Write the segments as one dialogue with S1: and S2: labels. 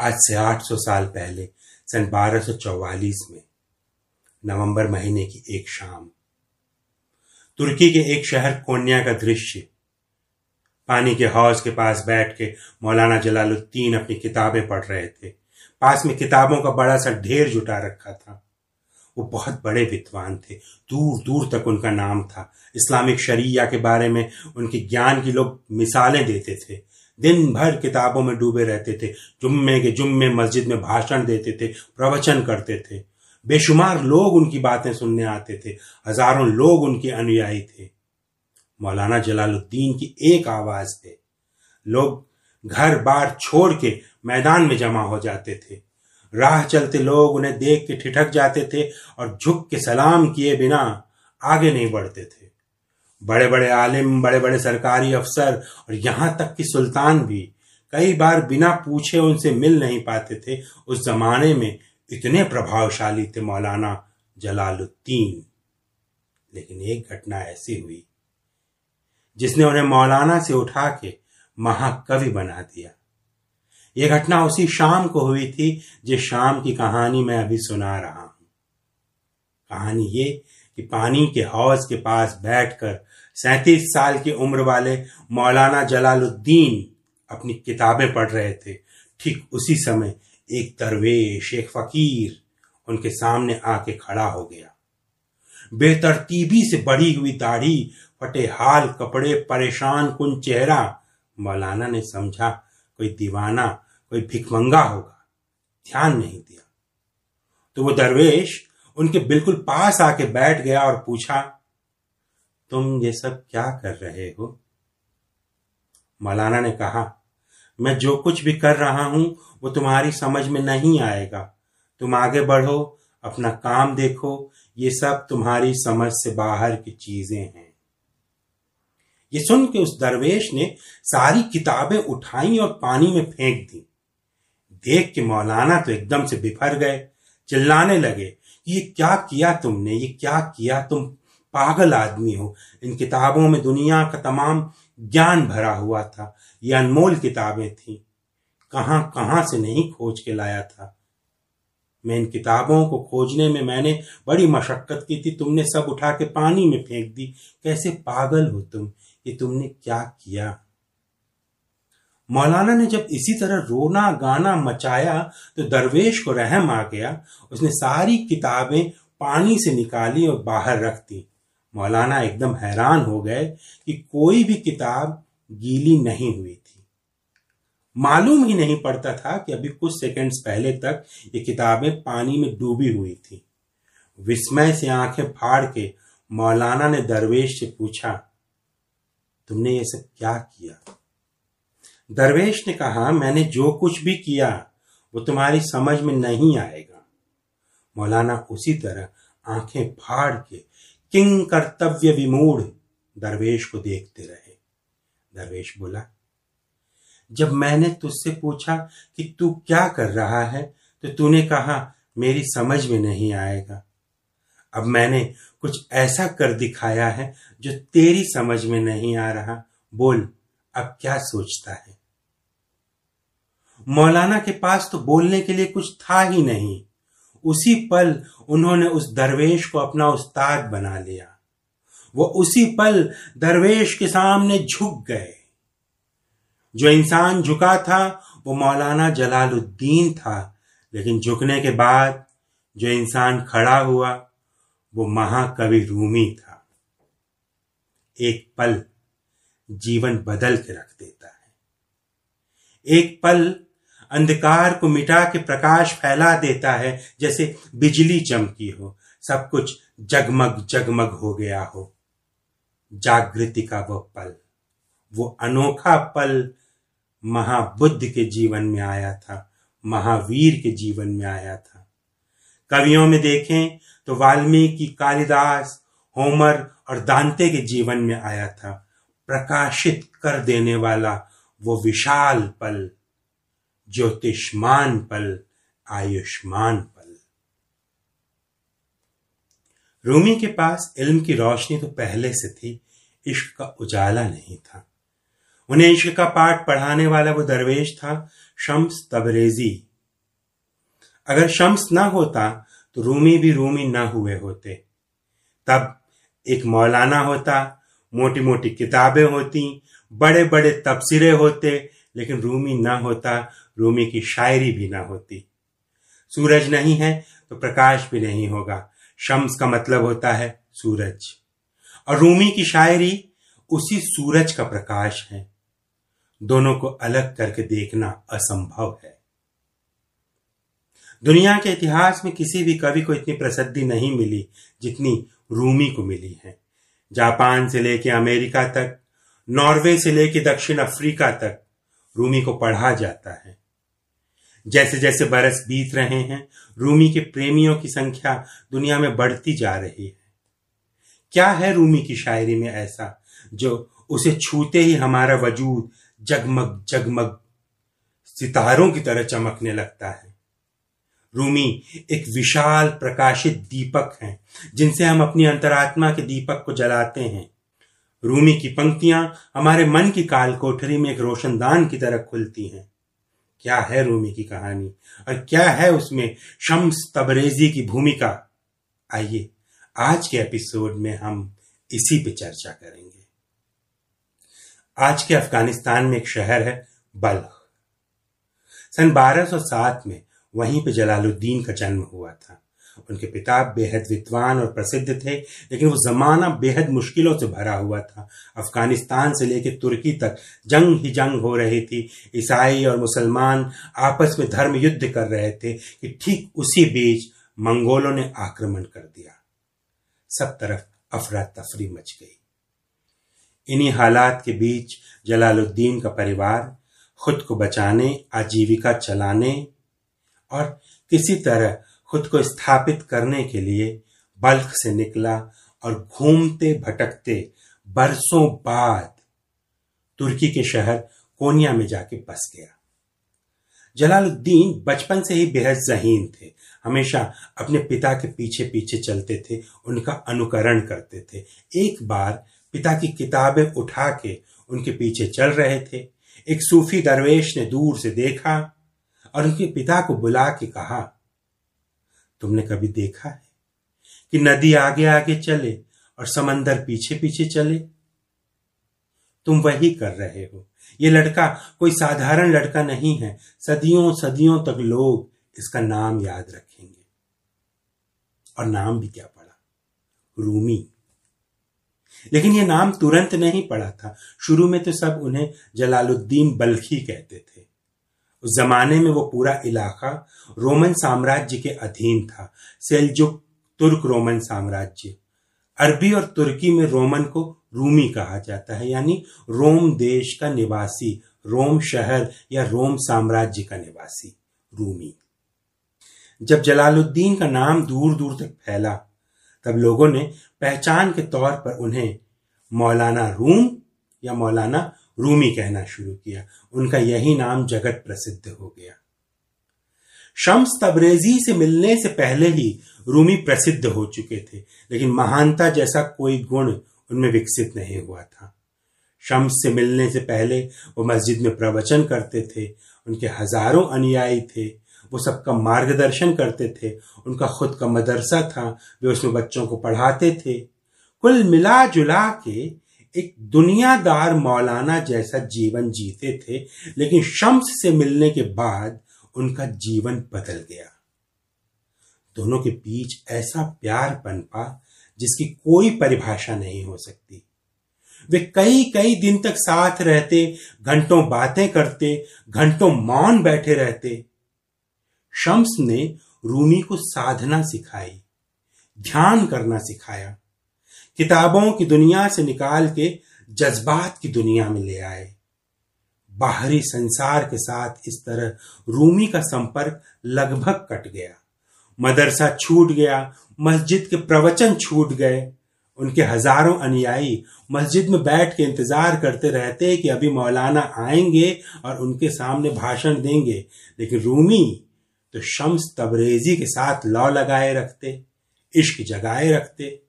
S1: आज से 800 साल पहले, सन 1244 में, नवंबर महीने की एक शाम। तुर्की के एक शहर कोन्या का दृश्य, पानी के हौज के पास बैठ के मौलाना जलालुद्दीन अपनी किताबें पढ़ रहे थे। पास में किताबों का बड़ा सा ढेर जुटा रखा था। वो बहुत बड़े विद्वान थे। दूर दूर तक उनका नाम था। इस्लामिक शरिया के बारे में उनके ज्ञान की लोग मिसालें देते थे। दिन भर किताबों में डूबे रहते थे, जुम्मे के जुम्मे मस्जिद में भाषण देते थे, प्रवचन करते थे। बेशुमार लोग उनकी बातें सुनने आते थे, हज़ारों लोग उनके अनुयायी थे। मौलाना जलालुद्दीन की एक आवाज़ थे लोग घर बार छोड़ के मैदान में जमा हो जाते थे। राह चलते लोग उन्हें देख के ठिठक जाते थे और झुक के सलाम किए बिना आगे नहीं बढ़ते थे। बड़े बड़े आलिम बड़े बड़े सरकारी अफसर और यहाँ तक कि सुल्तान भी कई बार बिना पूछे उनसे मिल नहीं पाते थे। उस जमाने में इतने प्रभावशाली थे मौलाना जलालुद्दीन। लेकिन एक घटना ऐसी हुई जिसने उन्हें मौलाना से उठा के महाकवि बना दिया। यह घटना उसी शाम को हुई थी जिस शाम की कहानी मैं अभी सुना रहा हूँ। कहानी ये कि पानी के हौज के पास बैठकर सैतीस साल की उम्र वाले मौलाना जलालुद्दीन अपनी किताबें पढ़ रहे थे। ठीक उसी समय एक दरवेश, एक फकीर उनके सामने आके खड़ा हो गया। बेतरतीबी से बढ़ी हुई दाढ़ी फटे हाल कपड़े, परेशान कुन चेहरा, मौलाना ने समझा, कोई दीवाना, कोई भिकमंगा होगा। ध्यान नहीं दिया। तो वो दरवेश उनके बिल्कुल पास आके बैठ गया और पूछा, तुम ये सब क्या कर रहे हो? मौलाना ने कहा, मैं जो कुछ भी कर रहा हूँ, वो तुम्हारी समझ में नहीं आएगा। तुम आगे बढ़ो, अपना काम देखो, ये सब तुम्हारी समझ से बाहर की चीज़ें हैं। ये सुन के उस दरवेश ने सारी किताबें उठाई और पानी में फेंक दी। देख के मौलाना तो एकदम से बिफर गए, चिल्लाने लगे ये क्या किया तुमने? ये क्या किया? तुम पागल आदमी हो। इन किताबों में दुनिया का तमाम ज्ञान भरा हुआ था। ये अनमोल किताबें थी। कहाँ कहाँ से नहीं खोज के लाया था? मैं इन किताबों को खोजने में मैंने बड़ी मशक्कत की थी। तुमने सब उठा के पानी में फेंक दी। कैसे पागल हो तुम? ये तुमने क्या किया? मौलाना ने जब इसी तरह रोना, गाना मचाया तो दरवेश को रहम आ गया। उसने सारी किताबें पानी से निकाली और बाहर रख दी। मौलाना एकदम हैरान हो गए कि कोई भी किताब गीली नहीं हुई थी। मालूम ही नहीं पड़ता था कि अभी कुछ सेकंड्स पहले तक ये किताबें पानी में डूबी हुई थी। विस्मय से आँखें फाड़ के मौलाना ने दरवेश से पूछा, तुमने ये सब क्या किया? दरवेश ने कहा, मैंने जो कुछ भी किया, वो तुम्हारी समझ में नहीं आएगा। मौलाना उसी तरह आँखें फाड़ के किंग कर्तव्य विमूढ़ दरवेश को देखते रहे। दरवेश बोला, जब मैंने तुझसे पूछा कि तू क्या कर रहा है तो तूने कहा, मेरी समझ में नहीं आएगा। अब मैंने कुछ ऐसा कर दिखाया है, जो तेरी समझ में नहीं आ रहा। बोल, अब क्या सोचता है? मौलाना के पास तो बोलने के लिए कुछ था ही नहीं। उसी पल उन्होंने उस दरवेश को अपना उस्ताद बना लिया। वो उसी पल दरवेश के सामने झुक गए। जो इंसान झुका था, वो मौलाना जलालुद्दीन था। लेकिन झुकने के बाद जो इंसान खड़ा हुआ, वो महाकवि रूमी था। एक पल जीवन बदल के रख देता है। एक पल अंधकार को मिटा के प्रकाश फैला देता है, जैसे बिजली चमकी हो। सब कुछ जगमग जगमग हो गया हो। जागृति का वो पल, वो अनोखा पल महाबुद्ध के जीवन में आया था, महावीर के जीवन में आया था। कवियों में देखें तो वाल्मीकि, कालिदास, होमर और दांते के जीवन में आया था। प्रकाशित कर देने वाला वो विशाल पल ज्योतिष्मान पल, आयुष्मान पल। रूमी के पास इल्म की रोशनी तो पहले से थी, इश्क का उजाला नहीं था। उन्हें इश्क का पाठ पढ़ाने वाला वो दरवेश था, शम्स तबरेजी। अगर शम्स ना होता तो रूमी भी रूमी ना हुए होते। तब एक मौलाना होता मोटी मोटी किताबें होती बड़े बड़े तबसरे होते लेकिन रूमी ना होता, रूमी की शायरी भी ना होती। सूरज नहीं है तो प्रकाश भी नहीं होगा। शम्स का मतलब होता है सूरज। और रूमी की शायरी उसी सूरज का प्रकाश है। दोनों को अलग करके देखना असंभव है। दुनिया के इतिहास में किसी भी कवि को इतनी प्रसिद्धि नहीं मिली जितनी रूमी को मिली है। जापान से लेकर अमेरिका तक, नॉर्वे से लेकर दक्षिण अफ्रीका तक रूमी को पढ़ा जाता है। जैसे जैसे बरस बीत रहे हैं, रूमी के प्रेमियों की संख्या दुनिया में बढ़ती जा रही है। क्या है रूमी की शायरी में ऐसा, जो उसे छूते ही हमारा वजूद जगमग जगमग सितारों की तरह चमकने लगता है? रूमी एक विशाल प्रकाशित दीपक हैं, जिनसे हम अपनी अंतरात्मा के दीपक को जलाते हैं। रूमी की पंक्तियाँ हमारे मन की काल कोठरी में एक रोशनदान की तरह खुलती हैं। क्या है रूमी की कहानी? और क्या है उसमें शम्स तबरेजी की भूमिका? आइए, आज के एपिसोड में हम इसी पे चर्चा करेंगे। आज के अफ़गानिस्तान में एक शहर है, बल्ख। सन 1207 में वहीं पे जलालुद्दीन का जन्म हुआ था। उनके पिता बेहद विद्वान और प्रसिद्ध थे, लेकिन वो जमाना बेहद मुश्किलों से भरा हुआ था। अफ़गानिस्तान से लेकर तुर्की तक जंग ही जंग हो रही थी। ईसाई और मुसलमान आपस में धर्म युद्ध कर रहे थे कि ठीक उसी बीच मंगोलों ने आक्रमण कर दिया। सब तरफ़ अफरा तफरी मच गई। इन्हीं हालात के बीच जलालुद्दीन का परिवार खुद को बचाने, आजीविका चलाने और किसी तरह खुद को स्थापित करने के लिए बल्ख से निकला और घूमते भटकते बरसों बाद तुर्की के शहर कोनिया में जाके बस गया। जलालुद्दीन बचपन से ही बेहद जहीन थे। हमेशा अपने पिता के पीछे पीछे चलते थे, उनका अनुकरण करते थे। एक बार पिता की किताबें उठा के उनके पीछे चल रहे थे। एक सूफी दरवेश ने दूर से देखा और उनके पिता को बुला के कहा तुमने कभी देखा है कि नदी आगे आगे चले और समंदर पीछे पीछे चले? तुम वही कर रहे हो। ये लड़का कोई साधारण लड़का नहीं है। सदियों सदियों तक लोग इसका नाम याद रखेंगे। और नाम भी क्या पड़ा? रूमी। लेकिन ये नाम तुरंत नहीं पड़ा था। शुरू में तो सब उन्हें जलालुद्दीन बल्खी कहते थे। उस जमाने में वो पूरा इलाका रोमन साम्राज्य के अधीन था, सेलजुक तुर्क रोमन साम्राज्य। अरबी और तुर्की में रोमन को रूमी कहा जाता है, यानी रोम देश का निवासी, रोम शहर या रोम साम्राज्य का निवासी, रूमी। जब जलालुद्दीन का नाम दूर दूर तक फैला, तब लोगों ने पहचान के तौर पर उन्हें मौलाना रूम या मौलाना रूमी कहना शुरू किया। उनका यही नाम जगत प्रसिद्ध हो गया। शम्स तबरेजी से मिलने से पहले ही रूमी प्रसिद्ध हो चुके थे, लेकिन महानता जैसा कोई गुण उनमें विकसित नहीं हुआ था। शम्स से मिलने से पहले वो मस्जिद में प्रवचन करते थे, उनके हज़ारों अनुयायी थे, वो सबका मार्गदर्शन करते थे, उनका खुद का मदरसा था, वे उसमें बच्चों को पढ़ाते थे। कुल मिला जुला के एक दुनियादार मौलाना जैसा जीवन जीते थे, लेकिन शम्स से मिलने के बाद उनका जीवन बदल गया। दोनों के बीच ऐसा प्यार पनपा जिसकी कोई परिभाषा नहीं हो सकती। वे कई कई दिन तक साथ रहते, घंटों बातें करते, घंटों मौन बैठे रहते। शम्स ने रूमी को साधना सिखाई, ध्यान करना सिखाया किताबों की दुनिया से निकाल के जज्बात की दुनिया में ले आए। बाहरी संसार के साथ इस तरह रूमी का संपर्क लगभग कट गया। मदरसा छूट गया, मस्जिद के प्रवचन छूट गए। उनके हज़ारों अनुयायी मस्जिद में बैठ के इंतज़ार करते रहते कि अभी मौलाना आएँगे और उनके सामने भाषण देंगे। लेकिन रूमी तो शम्स तबरेजी के साथ लौ लगाए रखते, इश्क जगाए रखते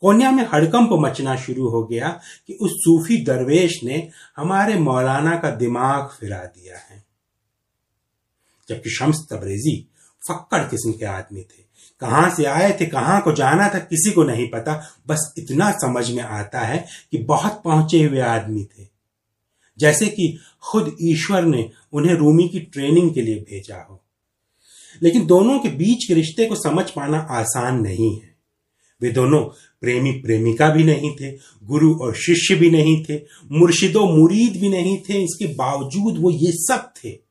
S1: कोन्या में हड़कंप मचना शुरू हो गया कि उस सूफी दरवेश ने हमारे मौलाना का दिमाग फिरा दिया है। जबकि शम्स तबरेजी फक्कड़ किस्म के आदमी थे। कहाँ से आए थे, कहाँ को जाना था, किसी को नहीं पता। बस इतना समझ में आता है कि बहुत पहुँचे हुए आदमी थे। जैसे कि खुद ईश्वर ने उन्हें रूमी की ट्रेनिंग के लिए भेजा हो। लेकिन दोनों के बीच के रिश्ते को समझ पाना आसान नहीं है। वे दोनों प्रेमी प्रेमिका भी नहीं थे, गुरु और शिष्य भी नहीं थे, मुर्शिदो मुरीद भी नहीं थे, इसके बावजूद वो ये सब थे।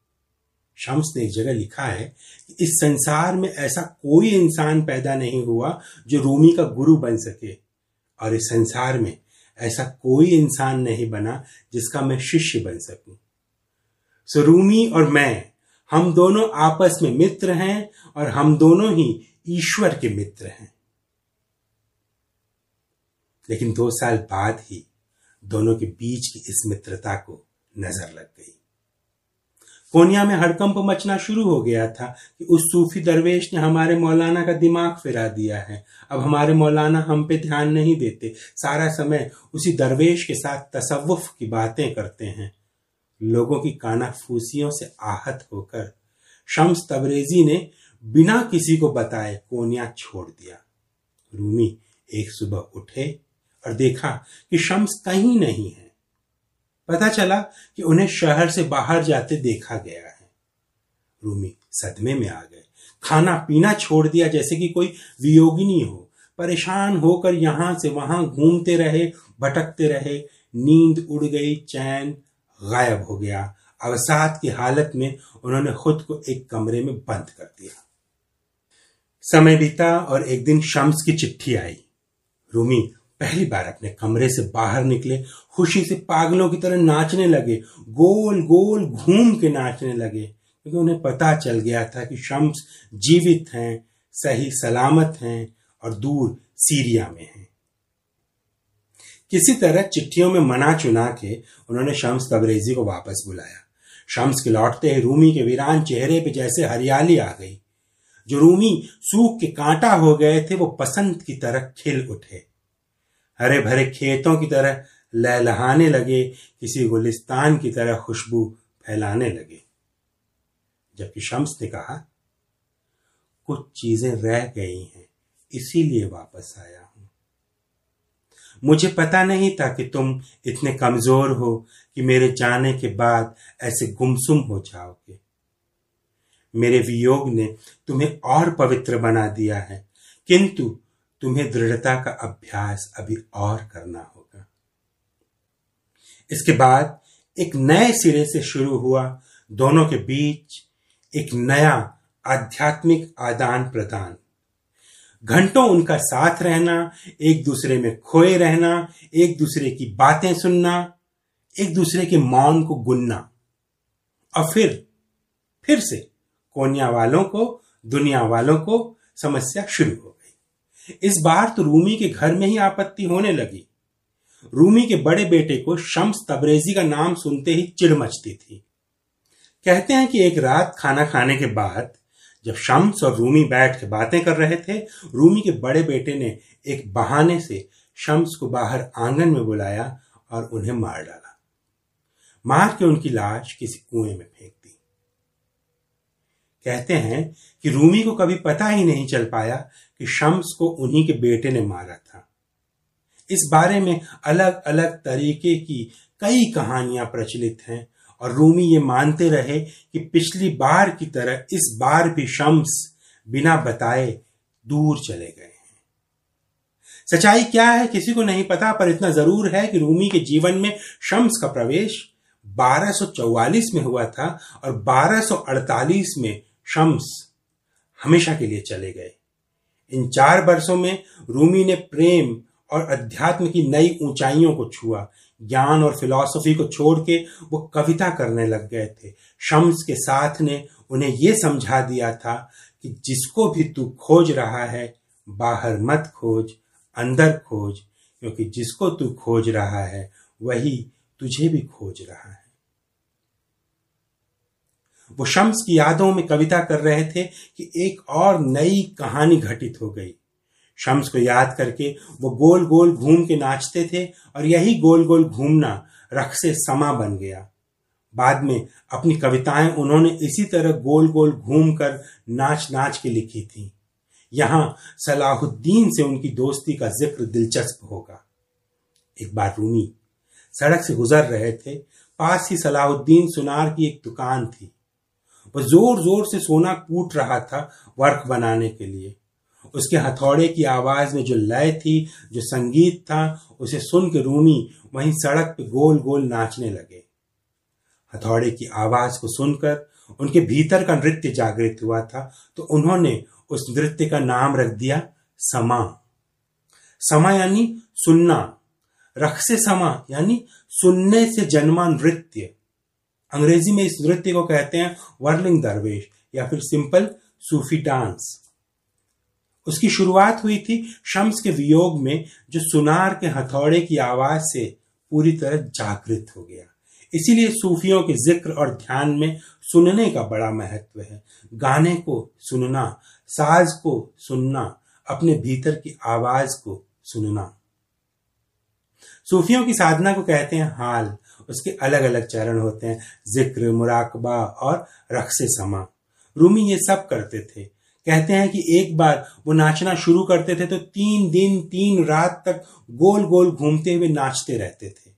S1: शम्स ने एक जगह लिखा है कि इस संसार में ऐसा कोई इंसान पैदा नहीं हुआ जो रूमी का गुरु बन सके। और इस संसार में ऐसा कोई इंसान नहीं बना जिसका मैं शिष्य बन सकूँ। सो रूमी और मैं, हम दोनों आपस में मित्र हैं और हम दोनों ही ईश्वर के मित्र हैं। लेकिन दो साल बाद ही दोनों के बीच की इस मित्रता को नज़र लग गई। कोनिया में हड़कंप मचना शुरू हो गया था कि उस सूफी दरवेश ने हमारे मौलाना का दिमाग फिरा दिया है। अब हमारे मौलाना हम पे ध्यान नहीं देते। सारा समय उसी दरवेश के साथ तसव्वुफ की बातें करते हैं। लोगों की काना फूसियों से आहत होकर शम्स तबरेजी ने बिना किसी को बताए कोनिया छोड़ दिया। रूमी एक सुबह उठे और देखा कि शम्स कहीं नहीं है। पता चला कि उन्हें शहर से बाहर जाते देखा गया है। रूमी सदमे में आ गए। खाना पीना छोड़ दिया जैसे कि कोई वियोगिनी हो। परेशान होकर यहाँ से वहाँ घूमते रहे, भटकते रहे। नींद उड़ गई, चैन गायब हो गया। अवसाद की हालत में उन्होंने खुद को एक कमरे में बंद कर दिया। समय बीता और एक दिन शम्स की चिट्ठी आई। रूमी पहली बार अपने कमरे से बाहर निकले, खुशी से पागलों की तरह नाचने लगे, गोल गोल घूम के नाचने लगे, क्योंकि उन्हें पता चल गया था कि शम्स जीवित हैं, सही सलामत हैं और दूर सीरिया में हैं। किसी तरह चिट्ठियों में मना चुना के उन्होंने शम्स तबरेजी को वापस बुलाया। शम्स के लौटते ही रूमी के वीरान चेहरे पे जैसे हरियाली आ गई। जो रूमी सूख के कांटा हो गए थे, वो पसंद की तरह खिल उठे। हरे भरे खेतों की तरह लहलहाने लगे, किसी गुलिस्तान की तरह खुशबू फैलाने लगे। जबकि शम्स ने कहा, कुछ चीज़ें रह गई हैं, इसीलिए वापस आया हूँ। मुझे पता नहीं था कि तुम इतने कमज़ोर हो कि मेरे जाने के बाद ऐसे गुमसुम हो जाओगे। मेरे वियोग ने तुम्हें और पवित्र बना दिया है, किंतु तुम्हें दृढ़ता का अभ्यास अभी और करना होगा। इसके बाद एक नए सिरे से शुरू हुआ दोनों के बीच एक नया आध्यात्मिक आदान प्रदान। घंटों उनका साथ रहना, एक दूसरे में खोए रहना, एक दूसरे की बातें सुनना, एक दूसरे के मौन को गुनना। और फिर फिर से कोनिया वालों को, दुनिया वालों को समस्या शुरू हो इस बार तो रूमी के घर में ही आपत्ति होने लगी। रूमी के बड़े बेटे को शम्स तबरेजी का नाम सुनते ही चिड़ मचती थी। कहते हैं कि एक रात खाना खाने के बाद, जब शम्स और रूमी बैठ के बातें कर रहे थे, रूमी के बड़े बेटे ने एक बहाने से शम्स को बाहर आँगन में बुलाया और उन्हें मार डाला। मार के उनकी लाश किसी कुएँ में फेंक दी। कहते हैं कि रूमी को कभी पता ही नहीं चल पाया कि शम्स को उन्हीं के बेटे ने मारा था। इस बारे में अलग अलग तरीके की कई कहानियाँ प्रचलित हैं और रूमी ये मानते रहे कि पिछली बार की तरह इस बार भी शम्स बिना बताए दूर चले गए हैं। सच्चाई क्या है किसी को नहीं पता, पर इतना ज़रूर है कि रूमी के जीवन में शम्स का प्रवेश 1244 में हुआ था और 1248 में शम्स हमेशा के लिए चले गए। इन चार वर्षों में रूमी ने प्रेम और अध्यात्म की नई ऊंचाइयों को छुआ। ज्ञान और फिलॉसफी को छोड़ के वो कविता करने लग गए थे। शम्स के साथ ने उन्हें यह समझा दिया था कि जिसको भी तू खोज रहा है, बाहर मत खोज, अंदर खोज, क्योंकि जिसको तू खोज रहा है, वही तुझे भी खोज रहा है। वो शम्स की यादों में कविता कर रहे थे कि एक और नई कहानी घटित हो गई। शम्स को याद करके वो गोल गोल घूम के नाचते थे और यही गोल गोल घूमना रख से समा बन गया। बाद में अपनी कविताएँ उन्होंने इसी तरह गोल गोल घूम कर नाच नाच के लिखी थी। यहाँ सलाहुद्दीन से उनकी दोस्ती का ज़िक्र दिलचस्प होगा। एक बार रूमी, सड़क से गुजर रहे थे, पास ही सलाहुद्दीन सुनार की एक दुकान थी। वह ज़ोर ज़ोर से सोना कूट रहा था वर्क बनाने के लिए। उसके हथौड़े की आवाज़ में जो लय थी, जो संगीत था, उसे सुन के रूमी वहीं सड़क पे गोल गोल नाचने लगे। हथौड़े की आवाज़ को सुनकर उनके भीतर का नृत्य जागृत हुआ था तो उन्होंने उस नृत्य का नाम रख दिया, समा। समा यानी सुनना। रख से समा यानी सुनने से जन्मा नृत्य। अंग्रेज़ी में इस नृत्य को कहते हैं वर्लिंग दरवेश, या फिर सिंपल सूफी डांस। उसकी शुरुआत हुई थी शम्स के वियोग में, जो सुनार के हथौड़े की आवाज़ से पूरी तरह जागृत हो गया। इसीलिए सूफियों के ज़िक्र और ध्यान में सुनने का बड़ा महत्व है। गाने को सुनना, साज को सुनना, अपने भीतर की आवाज़ को सुनना। सूफियों की साधना को कहते हैं हाल। उसके अलग अलग चरण होते हैं, ज़िक्र, मुराकबा और रक्स समा रूमी ये सब करते थे। कहते हैं कि एक बार वो नाचना शुरू करते थे तो तीन दिन, तीन रात तक गोल गोल घूमते हुए नाचते रहते थे।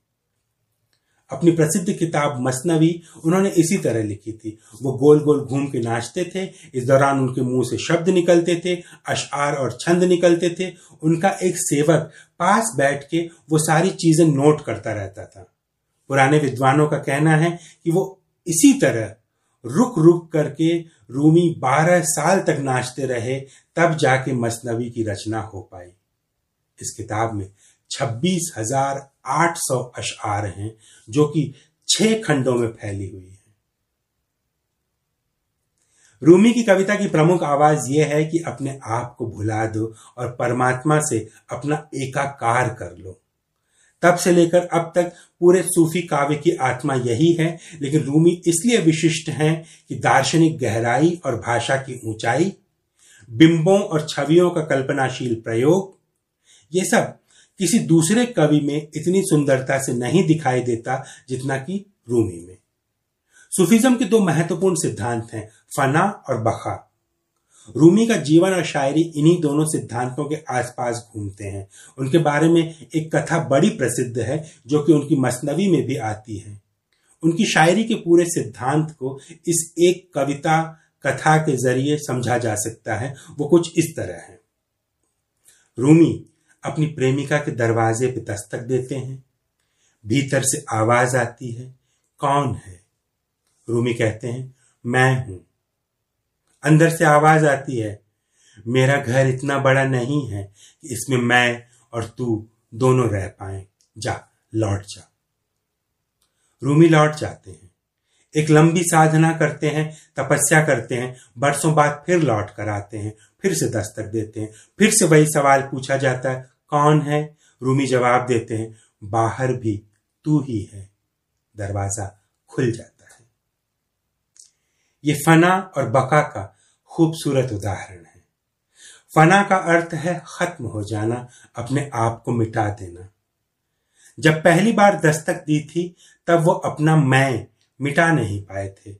S1: अपनी प्रसिद्ध किताब मसनवी उन्होंने इसी तरह लिखी थी। वो गोल गोल घूम के नाचते थे, इस दौरान उनके मुँह से शब्द निकलते थे अशार और छंद निकलते थे। उनका एक सेवक पास बैठ के वो सारी चीज़ें नोट करता रहता था। पुराने विद्वानों का कहना है कि वो इसी तरह रुक रुक करके रूमी बारह साल तक नाचते रहे, तब जाके मसनवी की रचना हो पाई। इस किताब में छब्बीस हज़ार आठ सौ अशार हैं, जो कि छह खंडों में फैली हुई है। रूमी की कविता की प्रमुख आवाज़ यह है कि अपने आप को भुला दो और परमात्मा से अपना एकाकार कर लो। तब से लेकर अब तक पूरे सूफी काव्य की आत्मा यही है, लेकिन रूमी इसलिए विशिष्ट हैं कि दार्शनिक गहराई और भाषा की ऊंचाई, बिंबों और छवियों का कल्पनाशील प्रयोग, ये सब किसी दूसरे कवि में इतनी सुंदरता से नहीं दिखाई देता जितना कि रूमी में। सूफिज्म के दो महत्वपूर्ण सिद्धांत हैं, फना और बखा। रूमी का जीवन और शायरी इन्हीं दोनों सिद्धांतों के आसपास घूमते हैं। उनके बारे में एक कथा बड़ी प्रसिद्ध है, जो कि उनकी मसनवी में भी आती है। उनकी शायरी के पूरे सिद्धांत को इस एक कविता, कथा के ज़रिए समझा जा सकता है। वो कुछ इस तरह है। रूमी अपनी प्रेमिका के दरवाजे पर दस्तक देते हैं। भीतर से आवाज़ आती है, कौन है? रूमी कहते हैं, मैं हूँ। अंदर से आवाज़ आती है, मेरा घर इतना बड़ा नहीं है कि इसमें मैं और तू दोनों रह पाए। जा, लौट जा। रूमी लौट जाते हैं। एक लंबी साधना करते हैं, तपस्या करते हैं, बरसों बाद फिर लौट कर आते हैं, फिर से दस्तक देते हैं, फिर से वही सवाल पूछा जाता है, कौन है? रूमी जवाब देते हैं, बाहर भी तू ही है। दरवाज़ा खुल जाता ये फना और बका का खूबसूरत उदाहरण है। फना का अर्थ है खत्म हो जाना, अपने आप को मिटा देना। जब पहली बार दस्तक दी थी, तब वो अपना मैं मिटा नहीं पाए थे।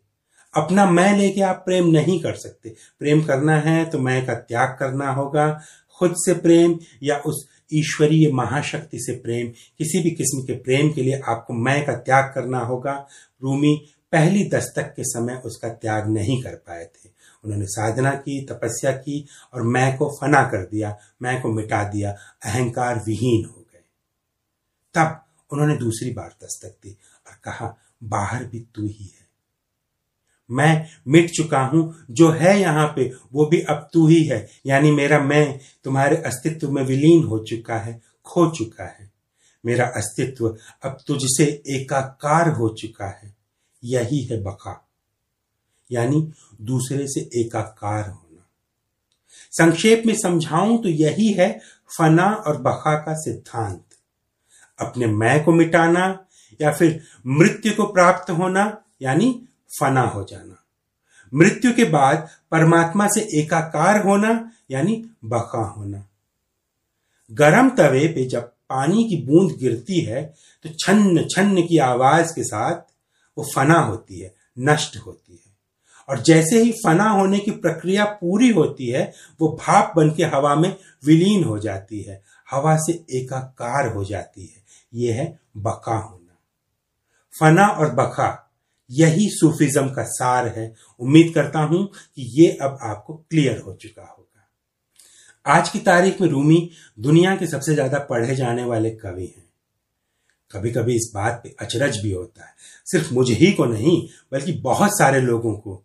S1: अपना मैं लेके आप प्रेम नहीं कर सकते। प्रेम करना है तो मैं का त्याग करना होगा। खुद से प्रेम या उस ईश्वरीय महाशक्ति से प्रेम, किसी भी किस्म के प्रेम के लिए आपको मैं का त्याग करना होगा। रूमी पहली दस्तक के समय उसका त्याग नहीं कर पाए थे। उन्होंने साधना की, तपस्या की और मैं को फना कर दिया, मैं को मिटा दिया, अहंकार विहीन हो गए। तब उन्होंने दूसरी बार दस्तक दी और कहा, बाहर भी तू ही है। मैं मिट चुका हूँ, जो है यहाँ पे, वो भी अब तू ही है। यानी मेरा मैं, तुम्हारे अस्तित्व में विलीन हो चुका है, खो चुका है। मेरा अस्तित्व अब तुझसे एकाकार हो चुका है। यही है बका। यानी दूसरे से एकाकार होना। संक्षेप में समझाऊं तो यही है फना और बका का सिद्धांत। अपने मैं को मिटाना या फिर मृत्यु को प्राप्त होना, यानी फना हो जाना। मृत्यु के बाद परमात्मा से एकाकार होना, यानी बका होना। गरम तवे पे जब पानी की बूंद गिरती है तो छन्न छन्न की आवाज़ के साथ वो फना होती है, नष्ट होती है। और जैसे ही फना होने की प्रक्रिया पूरी होती है, वो भाप बन के हवा में विलीन हो जाती है, हवा से एकाकार हो जाती है। ये है बका होना। फना और बका, यही सूफिज्म का सार है। उम्मीद करता हूँ कि ये अब आपको क्लियर हो चुका होगा। आज की तारीख में रूमी दुनिया के सबसे ज़्यादा पढ़े जाने वाले कवि हैं। कभी कभी इस बात पे अचरज भी होता है। सिर्फ़ मुझे ही को नहीं, बल्कि बहुत सारे लोगों को,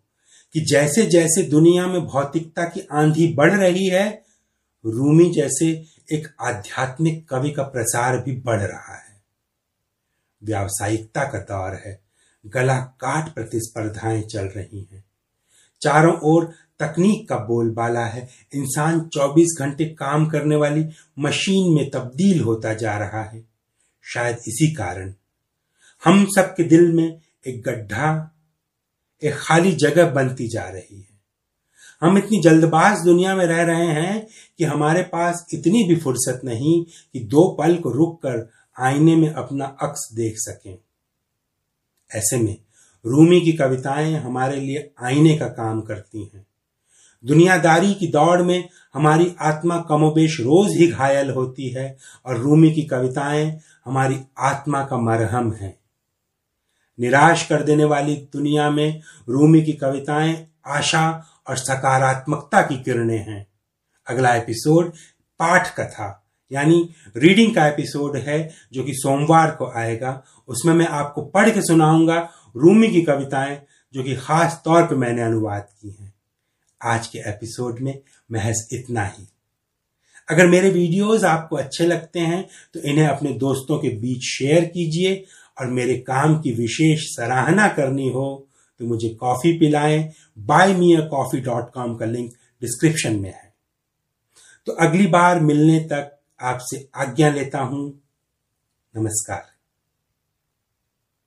S1: कि जैसे जैसे दुनिया में भौतिकता की आंधी बढ़ रही है, रूमी जैसे एक आध्यात्मिक कवि का प्रसार भी बढ़ रहा है। व्यावसायिकता का दौर है, गला काट प्रतिस्पर्धाएँ चल रही हैं। चारों ओर तकनीक का बोलबाला है, इंसान 24 घंटे काम करने वाली मशीन में तब्दील होता जा रहा है। शायद इसी कारण। हम सबके दिल में एक गड्ढा, एक खाली जगह बनती जा रही है। हम इतनी जल्दबाज दुनिया में रह रहे हैं कि हमारे पास इतनी भी फुर्सत नहीं कि दो पल को रुक कर आईने में अपना अक्स देख सकें। ऐसे में रूमी की कविताएँ हमारे लिए आईने का काम करती हैं। दुनियादारी की दौड़ में हमारी आत्मा कमोबेश रोज ही घायल होती है और रूमी की कविताएँ हमारी आत्मा का मरहम है। निराश कर देने वाली दुनिया में रूमी की कविताएँ आशा और सकारात्मकता की किरणें हैं। अगला एपिसोड पाठ कथा यानी रीडिंग का एपिसोड है जो कि सोमवार को आएगा। उसमें मैं आपको पढ़ के सुनाऊँगा रूमी की कविताएँ जो कि खास तौर पर मैंने अनुवाद की हैं। आज के एपिसोड में महज इतना ही। अगर मेरे वीडियोस आपको अच्छे लगते हैं तो इन्हें अपने दोस्तों के बीच शेयर कीजिए और मेरे काम की विशेष सराहना करनी हो तो मुझे coffee पिलाएँ। Buy me coffee dot com का लिंक डिस्क्रिप्शन में है। तो अगली बार मिलने तक आपसे आज्ञा लेता हूँ। नमस्कार।